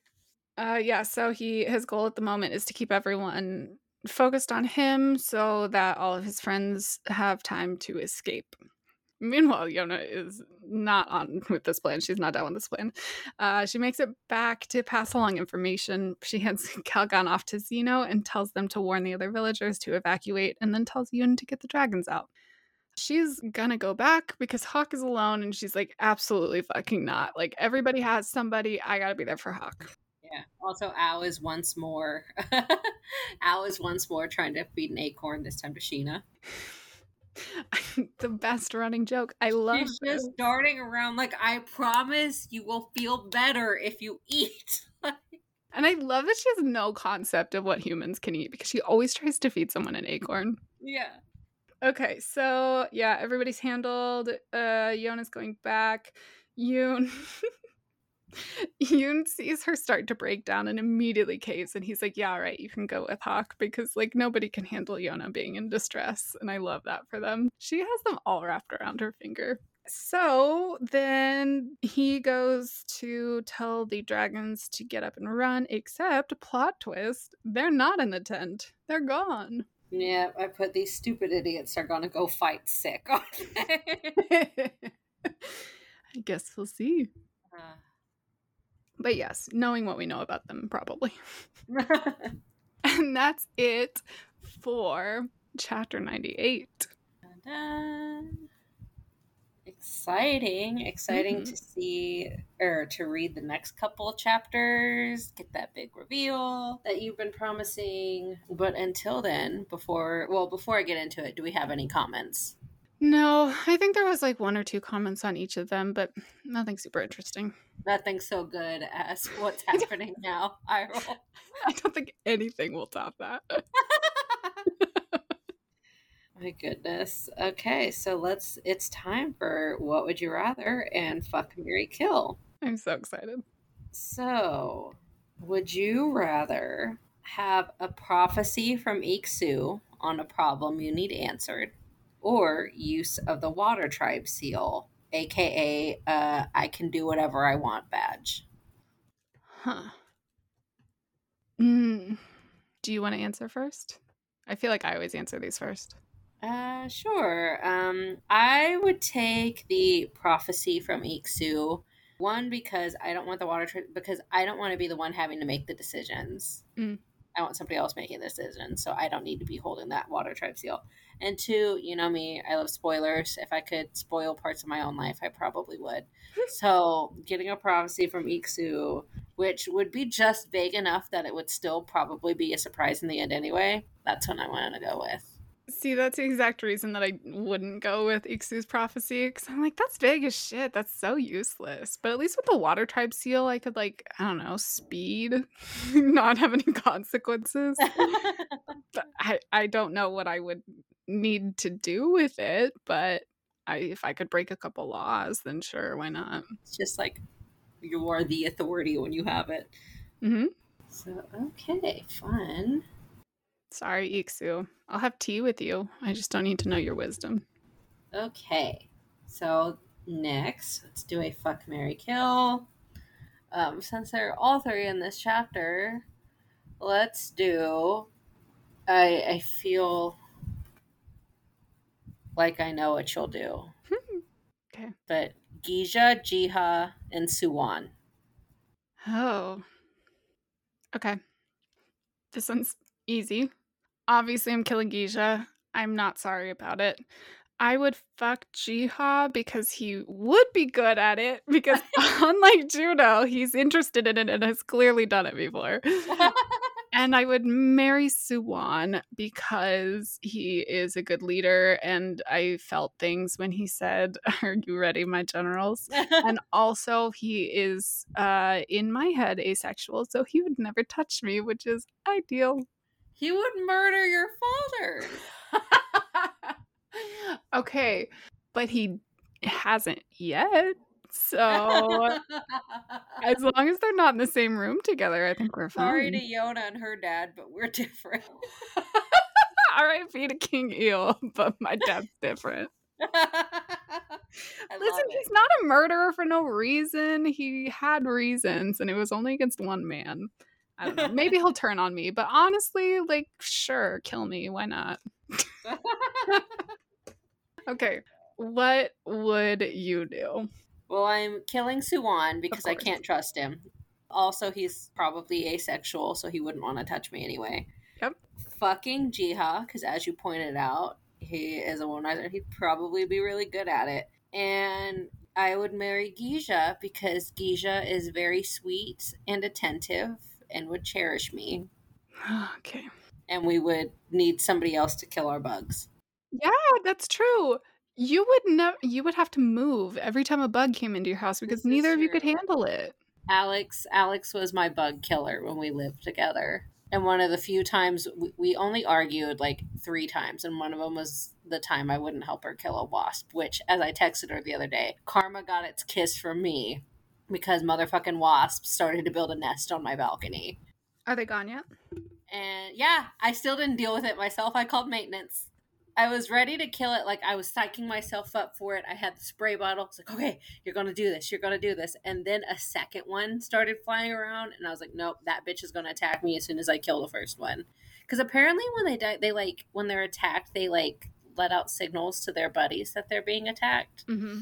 Uh yeah, so he his goal at the moment is to keep everyone focused on him so that all of his friends have time to escape. Meanwhile, Yona is not on with this plan. She's not down with this plan. Uh, she makes it back to pass along information. She hands Kalgan off to Zeno and tells them to warn the other villagers to evacuate, and then tells Yoon to get the dragons out. She's gonna go back because Hak is alone, and she's like, absolutely fucking not. Like, everybody has somebody. I gotta be there for Hak. Yeah. Also, Ao is once more. Ao is once more trying to feed an acorn. This time to Shin-Ah. the best running joke. I love. She's just darting around like, "I promise you will feel better if you eat." and I love that she has no concept of what humans can eat because she always tries to feed someone an acorn. Yeah. Okay, so yeah, everybody's handled. Uh Yona's going back. Yoon Yoon sees her start to break down and immediately caves, and he's like, "Yeah, all right, you can go with Hak because like nobody can handle Yona being in distress, and I love that for them. She has them all wrapped around her finger." So then he goes to tell the dragons to get up and run, except plot twist, they're not in the tent. They're gone. Yeah, I put these stupid idiots are gonna go fight sick. I guess we'll see. Uh. But yes, knowing what we know about them, probably. and that's it for chapter 98. Exciting. Exciting mm-hmm. to see or to read the next couple of chapters, get that big reveal that you've been promising. But until then, before, well, before I get into it, do we have any comments? No, I think there was like one or two comments on each of them, but nothing super interesting. Nothing so good as what's happening now. I. I don't think anything will top that. My goodness. Okay, so let's it's time for what would you rather and fuck Mary Kill. I'm so excited. So, would you rather have a prophecy from Iksu on a problem you need answered or use of the water tribe seal, aka uh, I can do whatever I want badge. Huh. Mm. Do you want to answer first? I feel like I always answer these first. Uh, sure. Um, I would take the prophecy from Iksu. One because I don't want the water tribe because I don't want to be the one having to make the decisions. Mm. I want somebody else making the decision, so I don't need to be holding that water tribe seal. And two, you know me, I love spoilers. If I could spoil parts of my own life, I probably would. so getting a prophecy from Iksu, which would be just vague enough that it would still probably be a surprise in the end anyway, that's what I wanted to go with. See, that's the exact reason that I wouldn't go with Iksu's prophecy because I'm like, that's vague as shit. That's so useless. But at least with the water tribe seal, I could like, I don't know, speed, not have any consequences. I I don't know what I would need to do with it, but I if I could break a couple laws, then sure, why not? It's just like you are the authority when you have it. Mm-hmm. So okay, fun. Sorry, Iksu. I'll have tea with you. I just don't need to know your wisdom. Okay. So next, let's do a fuck Mary Kill. Um, since they're all three in this chapter, let's do I I feel like I know what you'll do. okay. But Gija, Jiha, and Soo-Won. Oh. Okay. This one's easy. Obviously, I'm killing Gija. I'm not sorry about it. I would fuck Jiha because he would be good at it. Because unlike Juno, he's interested in it and has clearly done it before. and I would marry Soo-Won because he is a good leader. And I felt things when he said, Are you ready, my generals? and also, he is, uh, in my head, asexual. So he would never touch me, which is ideal. He would murder your father. okay, but he hasn't yet. So as long as they're not in the same room together, I think we're fine. Sorry to Yona and her dad, but we're different. R.I.P. to King Il, but my dad's different. Listen, he's not a murderer for no reason. He had reasons, and it was only against one man. I don't know. Maybe he'll turn on me, but honestly, like, sure, kill me. Why not? okay, what would you do? Well, I'm killing Soo-Won because I can't trust him. Also, he's probably asexual, so he wouldn't want to touch me anyway. Yep. Fucking Jiha, because as you pointed out, he is a womanizer. He'd probably be really good at it. And I would marry Gija because Gija is very sweet and attentive and would cherish me. Okay. And we would need somebody else to kill our bugs. Yeah, that's true. You would never. You would have to move every time a bug came into your house because This neither of you could handle it. Alex Alex was my bug killer when we lived together. And one of the few times we, we only argued like three times, and one of them was the time I wouldn't help her kill a wasp. Which, as I texted her the other day, karma got its kiss from me because motherfucking wasps started to build a nest on my balcony. Are they gone yet? And yeah, I still didn't deal with it myself. I called maintenance. I was ready to kill it. Like I was psyching myself up for it. I had the spray bottle. It's like, okay, you're gonna do this. You're gonna do this. And then a second one started flying around, and I was like, nope, that bitch is gonna attack me as soon as I kill the first one. Because apparently, when they die, they like when they're attacked, they like let out signals to their buddies that they're being attacked. Mm-hmm.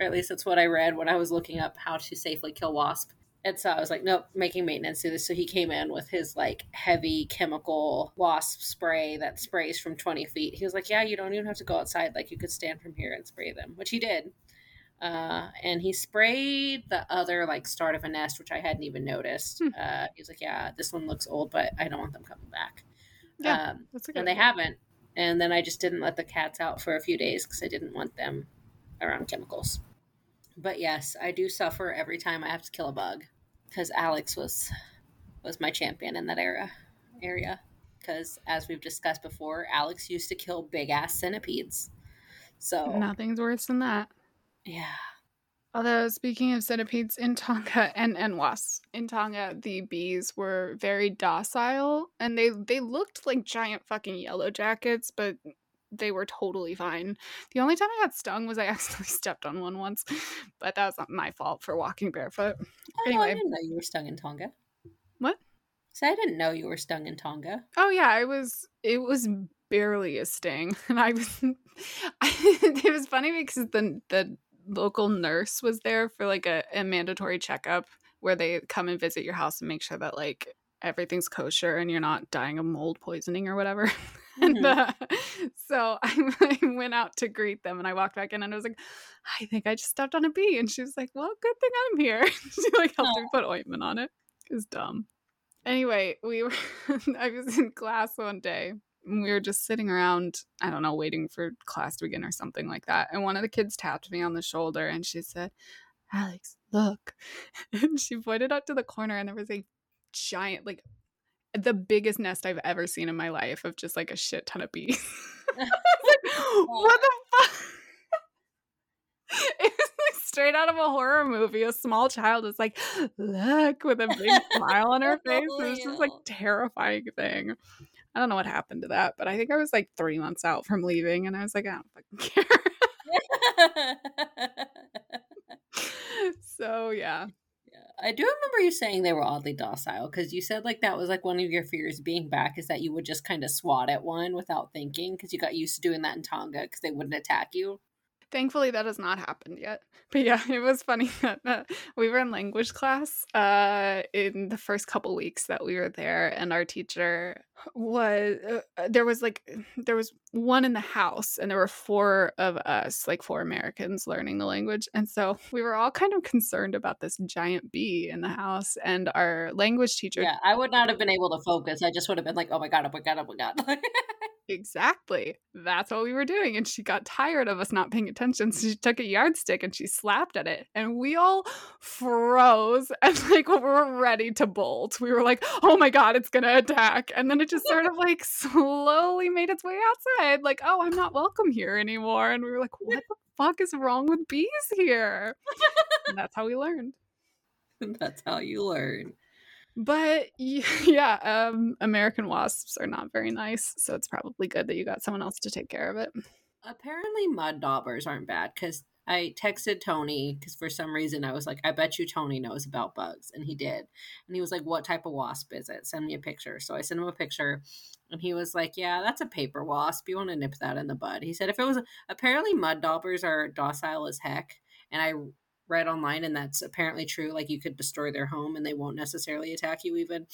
Or at least that's what I read when I was looking up how to safely kill wasp. And so I was like, nope, making maintenance do this. So he came in with his like heavy chemical wasp spray that sprays from 20 feet. He was like, yeah, you don't even have to go outside. Like you could stand from here and spray them, which he did. Uh, and he sprayed the other like start of a nest, which I hadn't even noticed. Hmm. Uh, he was like, yeah, this one looks old, but I don't want them coming back. Yeah, Um, That's a good. and they haven't. And then I just didn't let the cats out for a few days because I didn't want them around chemicals. But yes, I do suffer every time I have to kill a bug because Alex was was my champion in that era area. Because as we've discussed before, Alex used to kill big ass centipedes. So Nothing's worse than that. yeah, Although speaking of centipedes in Tonga and, and wasps, in Tonga the bees were very docile and they they looked like giant fucking yellow jackets, but they were totally fine. The only time I got stung was I accidentally stepped on one once, but that was not my fault for walking barefoot. Oh, I Anyway. didn't know you were stung in Tonga. What? So I didn't know you were stung in Tonga. Oh yeah, I was. It was barely a sting, and I was. it was funny because the the local nurse was there for like a, a mandatory checkup where they come and visit your house and make sure that like everything's kosher and you're not dying of mold poisoning or whatever. And Mhm. uh, so I, I went out to greet them and I walked back in and I was like, I think I just stepped on a bee. And she was like, Well, good thing I'm here. she like helped me put ointment on it. It was dumb. Anyway, we were I was in class one day. and We were just sitting around, I don't know, waiting for class to begin or something like that. And one of the kids tapped me on the shoulder and she said, Alex, look. And she pointed up to the corner and there was a giant, like the biggest nest I've ever seen in my life of just like a shit ton of bees. Like, what the fuck? It was like straight out of a horror movie. A small child is like, look, with a big smile on her face. It was just like terrifying thing. I don't know what happened to that, but I think I was like three months out from leaving, and I was like, I don't fucking care. so Yeah, I do remember you saying they were oddly docile because you said like that was like one of your fears being back is that you would just kind of swat at one without thinking because you got used to doing that in Tonga because they wouldn't attack you. Thankfully, that has not happened yet. But yeah, it was funny that uh, we were in language class uh, in the first couple weeks that we were there, and our teacher was uh, uh, there was like there was one in the house, and there were four of us, like four Americans, learning the language, and so we were all kind of concerned about this giant bee in the house, and our language teacher Yeah, I would not have been able to focus. I just would have been like, oh my god, oh my god, oh my god. Exactly. That's what we were doing. And she got tired of us not paying attention. So she took a yardstick and she slapped at it. And we all froze and like we were ready to bolt. We were like, oh my God, it's going to attack. And then it just sort of like slowly made its way outside. Like, oh, I'm not welcome here anymore. And we were like, what the fuck is wrong with bees here? And That's how we learned. That's how you learn. But yeah, um, American wasps are not very nice, so it's probably good that you got someone else to take care of it. Apparently, mud daubers aren't bad because I texted Tony because for some reason I was like, I bet you Tony knows about bugs. And he did. And he was like, What type of wasp is it? Send me a picture. So I sent him a picture and he was like, Yeah, that's a paper wasp. You want to nip that in the bud. He said, If it was apparently mud daubers are docile as heck. And I read online and that's apparently true. Like you could destroy their home and they won't necessarily attack you even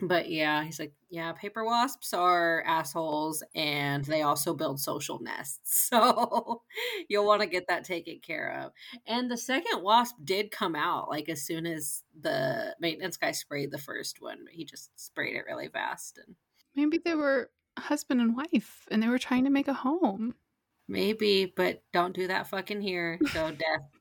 but yeah, he's like, yeah, paper wasps are assholes and they also build social nests. So you'll want to get that taken care of. And the second wasp did come out like as soon as the maintenance guy sprayed the first one, but he just sprayed it really fast and maybe they were husband and wife and they were trying to make a home. Maybe, but don't do that fucking here. So death.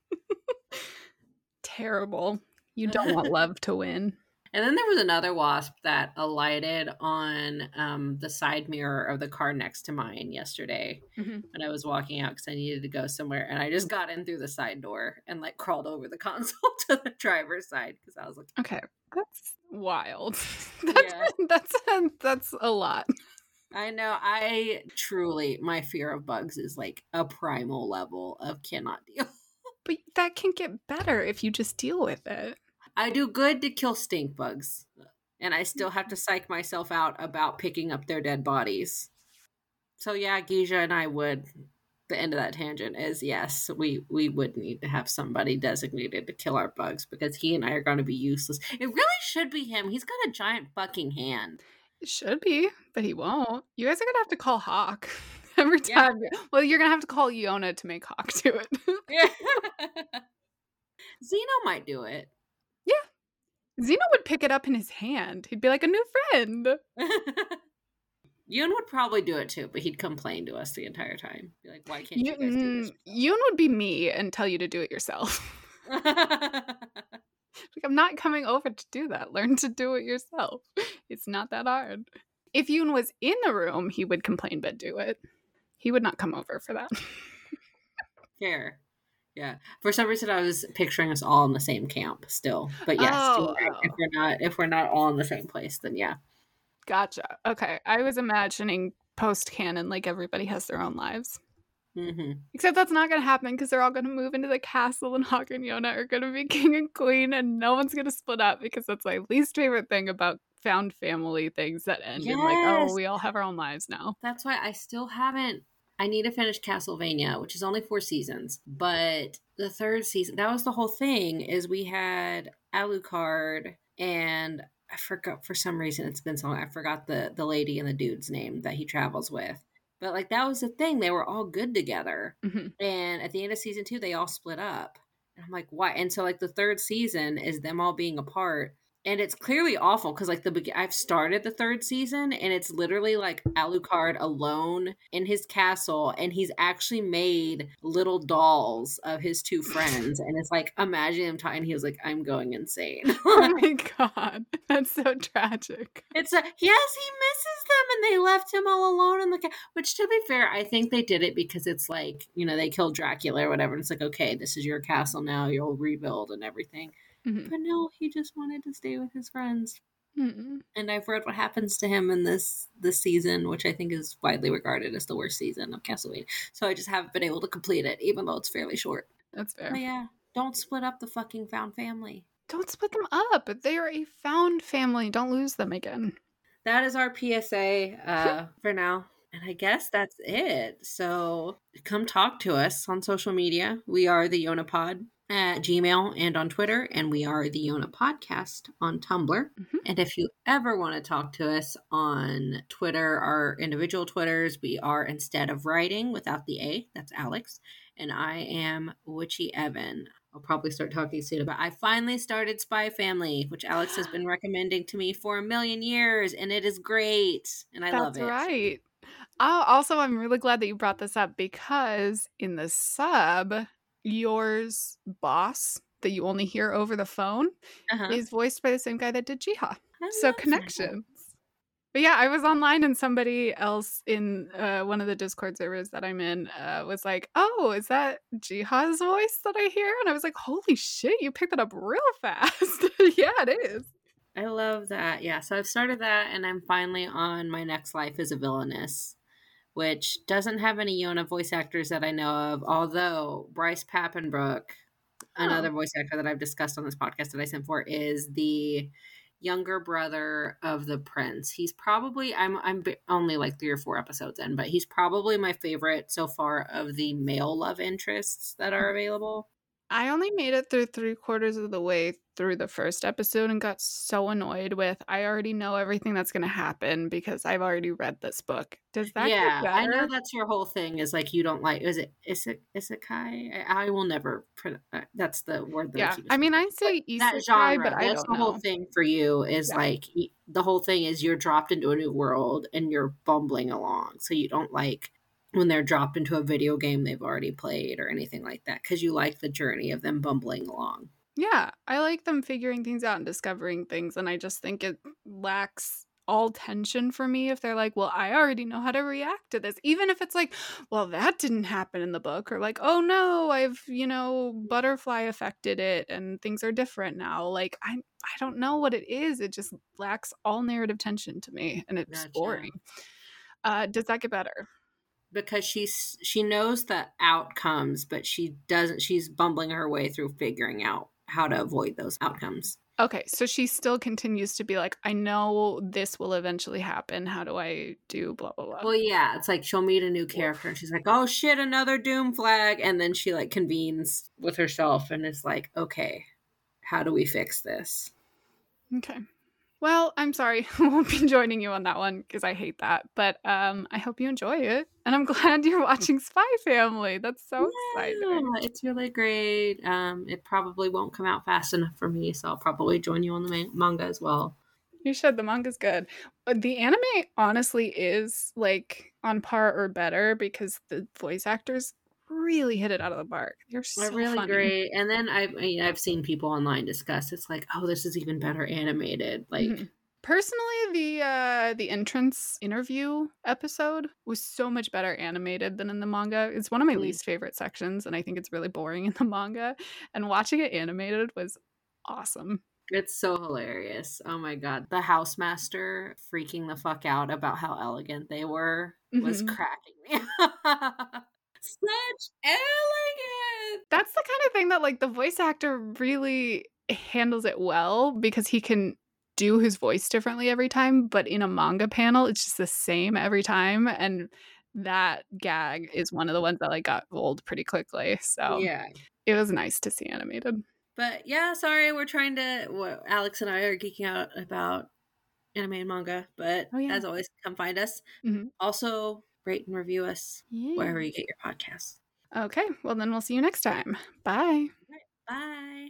Terrible. You don't want love to win. And then there was another wasp that alighted on um, the side mirror of the car next to mine yesterday mm-hmm. when I was walking out because I needed to go somewhere. And I just got in through the side door and like crawled over the console to the driver's side because I was like, okay, that's wild. that's, yeah. that's, that's a lot. I know. I truly, my fear of bugs is like a primal level of cannot deal. But that can get better if you just deal with it. I do good to kill stink bugs, and I still have to mm-hmm. psych myself out about picking up their dead bodies. So yeah, Gija and I would. The end of that tangent is yes, we we would need to have somebody designated to kill our bugs because he and I are going to be useless. It really should be him. He's got a giant fucking hand. It should be, but he won't. You guys are gonna have to call Hak every time. Yeah. Well, you're gonna have to call Yona to make Hak do it. yeah. Zeno might do it. Yeah. Zeno would pick it up in his hand. He'd be like a new friend. Yoon would probably do it too, but he'd complain to us the entire time. Be like, why can't you, you guys do this? Mm, Yoon would be me and tell you to do it yourself. like, I'm not coming over to do that. Learn to do it yourself. It's not that hard. If Yoon was in the room, he would complain but do it. He would not come over for that. Fair. Yeah. For some reason, I was picturing us all in the same camp still. But yes, oh, if we're not if we're not all in the same place, then yeah. Gotcha. Okay, I was imagining post canon like everybody has their own lives. Mm-hmm. Except that's not going to happen because they're all going to move into the castle, and Hak and Yona are going to be king and queen, and no one's going to split up because that's my least favorite thing about found family things that end yes. in like, oh, we all have our own lives now. That's why I still haven't I need to finish Castlevania, which is only four seasons. But the third season, that was the whole thing, is we had Alucard and I forgot for some reason it's been so long. I forgot the the lady and the dude's name that he travels with. But like that was the thing. They were all good together. Mm-hmm. And at the end of season two, they all split up. And I'm like, why? And so like the third season is them all being apart and it's clearly awful because like the I've started the third season and it's literally like Alucard alone in his castle and he's actually made little dolls of his two friends and it's like imagine him talking he was like I'm going insane. oh my god, that's so tragic. It's a yes, he misses them and they left him all alone in the ca- which to be fair, I think they did it because it's like you know they killed Dracula or whatever. And it's like okay, this is your castle now, you'll rebuild and everything. Mm-hmm. But no, he just wanted to stay with his friends. Mm-hmm. And I've read what happens to him in this this season, which I think is widely regarded as the worst season of Castlevania. So I just haven't been able to complete it, even though it's fairly short. That's fair. But yeah, don't split up the fucking found family. Don't split them up. They are a found family. Don't lose them again. That is our PSA uh, for now. And I guess that's it. So come talk to us on social media. We are the Yonapod at Gmail and on Twitter, and we are the Yona Podcast on Tumblr. Mm-hmm. And if you ever want to talk to us on Twitter, our individual Twitters, we are instead of writing without the A, that's Alex, and I am Witchy Evan. I'll probably start talking soon about. I finally started Spy Family, which Alex has been recommending to me for a million years, and it is great, and I that's love it. Right. Oh, also, I'm really glad that you brought this up because in the sub, yours boss that you only hear over the phone uh-huh. is voiced by the same guy that did Jiha. so connections. But yeah, I was online and somebody else in uh, one of the Discord servers that I'm in uh, was like, "Oh, is that Jiha's voice that I hear?" And I was like, "Holy shit, you picked it up real fast!" yeah, it is. I love that. Yeah, so I've started that, and I'm finally on my next life as a villainess, which doesn't have any Yona voice actors that I know of. Although Bryce Papenbrook, another oh. voice actor that I've discussed on this podcast that I sent for, is the younger brother of the prince. He's probably I'm I'm only like 3 or 4 episodes in, but he's probably my favorite so far of the male love interests that are mm. available. I only made it through three quarters of the way through the first episode and got so annoyed with I already know everything that's going to happen because I've already read this book. Does that Yeah, I know that's your whole thing is like you don't like is it is it isekai? I, I will never uh, that's the word that Yeah. I, mean, I say isekai, that genre, but I that's the whole thing for you is yeah. like the whole thing is you're dropped into a new world and you're bumbling along. So you don't like when they're dropped into a video game they've already played or anything like that because you like the journey of them bumbling along. Yeah, I like them figuring things out and discovering things, and I just think it lacks all tension for me if they're like, well, I already know how to react to this. Even if it's like, well, that didn't happen in the book, or like, oh no, I've, you know, butterfly affected it and things are different now. Like, I I don't know what it is. It just lacks all narrative tension to me and it's gotcha. boring. Uh, does that get better? Because she's she knows the outcomes, but she doesn't. She's bumbling her way through figuring out how to avoid those outcomes. Okay, so she still continues to be like, I know this will eventually happen. How do I do blah blah blah? Well, yeah, it's like she'll meet a new character and she's like, oh shit, another doom flag, and then she like convenes with herself and is like, okay, how do we fix this? Okay. Well, I'm sorry, I won't be joining you on that one because I hate that. But um, I hope you enjoy it, and I'm glad you're watching Spy Family. That's so yeah, exciting. It's really great. Um, it probably won't come out fast enough for me, so I'll probably join you on the manga as well. You should. The manga's good. Uh, the anime honestly is like on par or better because the voice actors really hit it out of the park. They're so really funny. great. And then I've I mean, I've seen people online discuss. It's like, oh, this is even better animated. Like. Mm-hmm. Personally, the uh, the entrance interview episode was so much better animated than in the manga. It's one of my mm. least favorite sections, and I think it's really boring in the manga. And watching it animated was awesome. It's so hilarious. Oh my god. The housemaster freaking the fuck out about how elegant they were was mm-hmm. cracking me. such elegant. That's the kind of thing that like the voice actor really handles it well because he can do his voice differently every time, but in a manga panel it's just the same every time and that gag is one of the ones that like got old pretty quickly. So yeah, it was nice to see animated. But yeah, sorry, we're trying to. Well, Alex and I are geeking out about anime and manga, but oh, yeah. as always, come find us. Mm-hmm. Also, rate and review us yeah. wherever you get your podcasts. Okay, well, then we'll see you next time. Bye. Bye.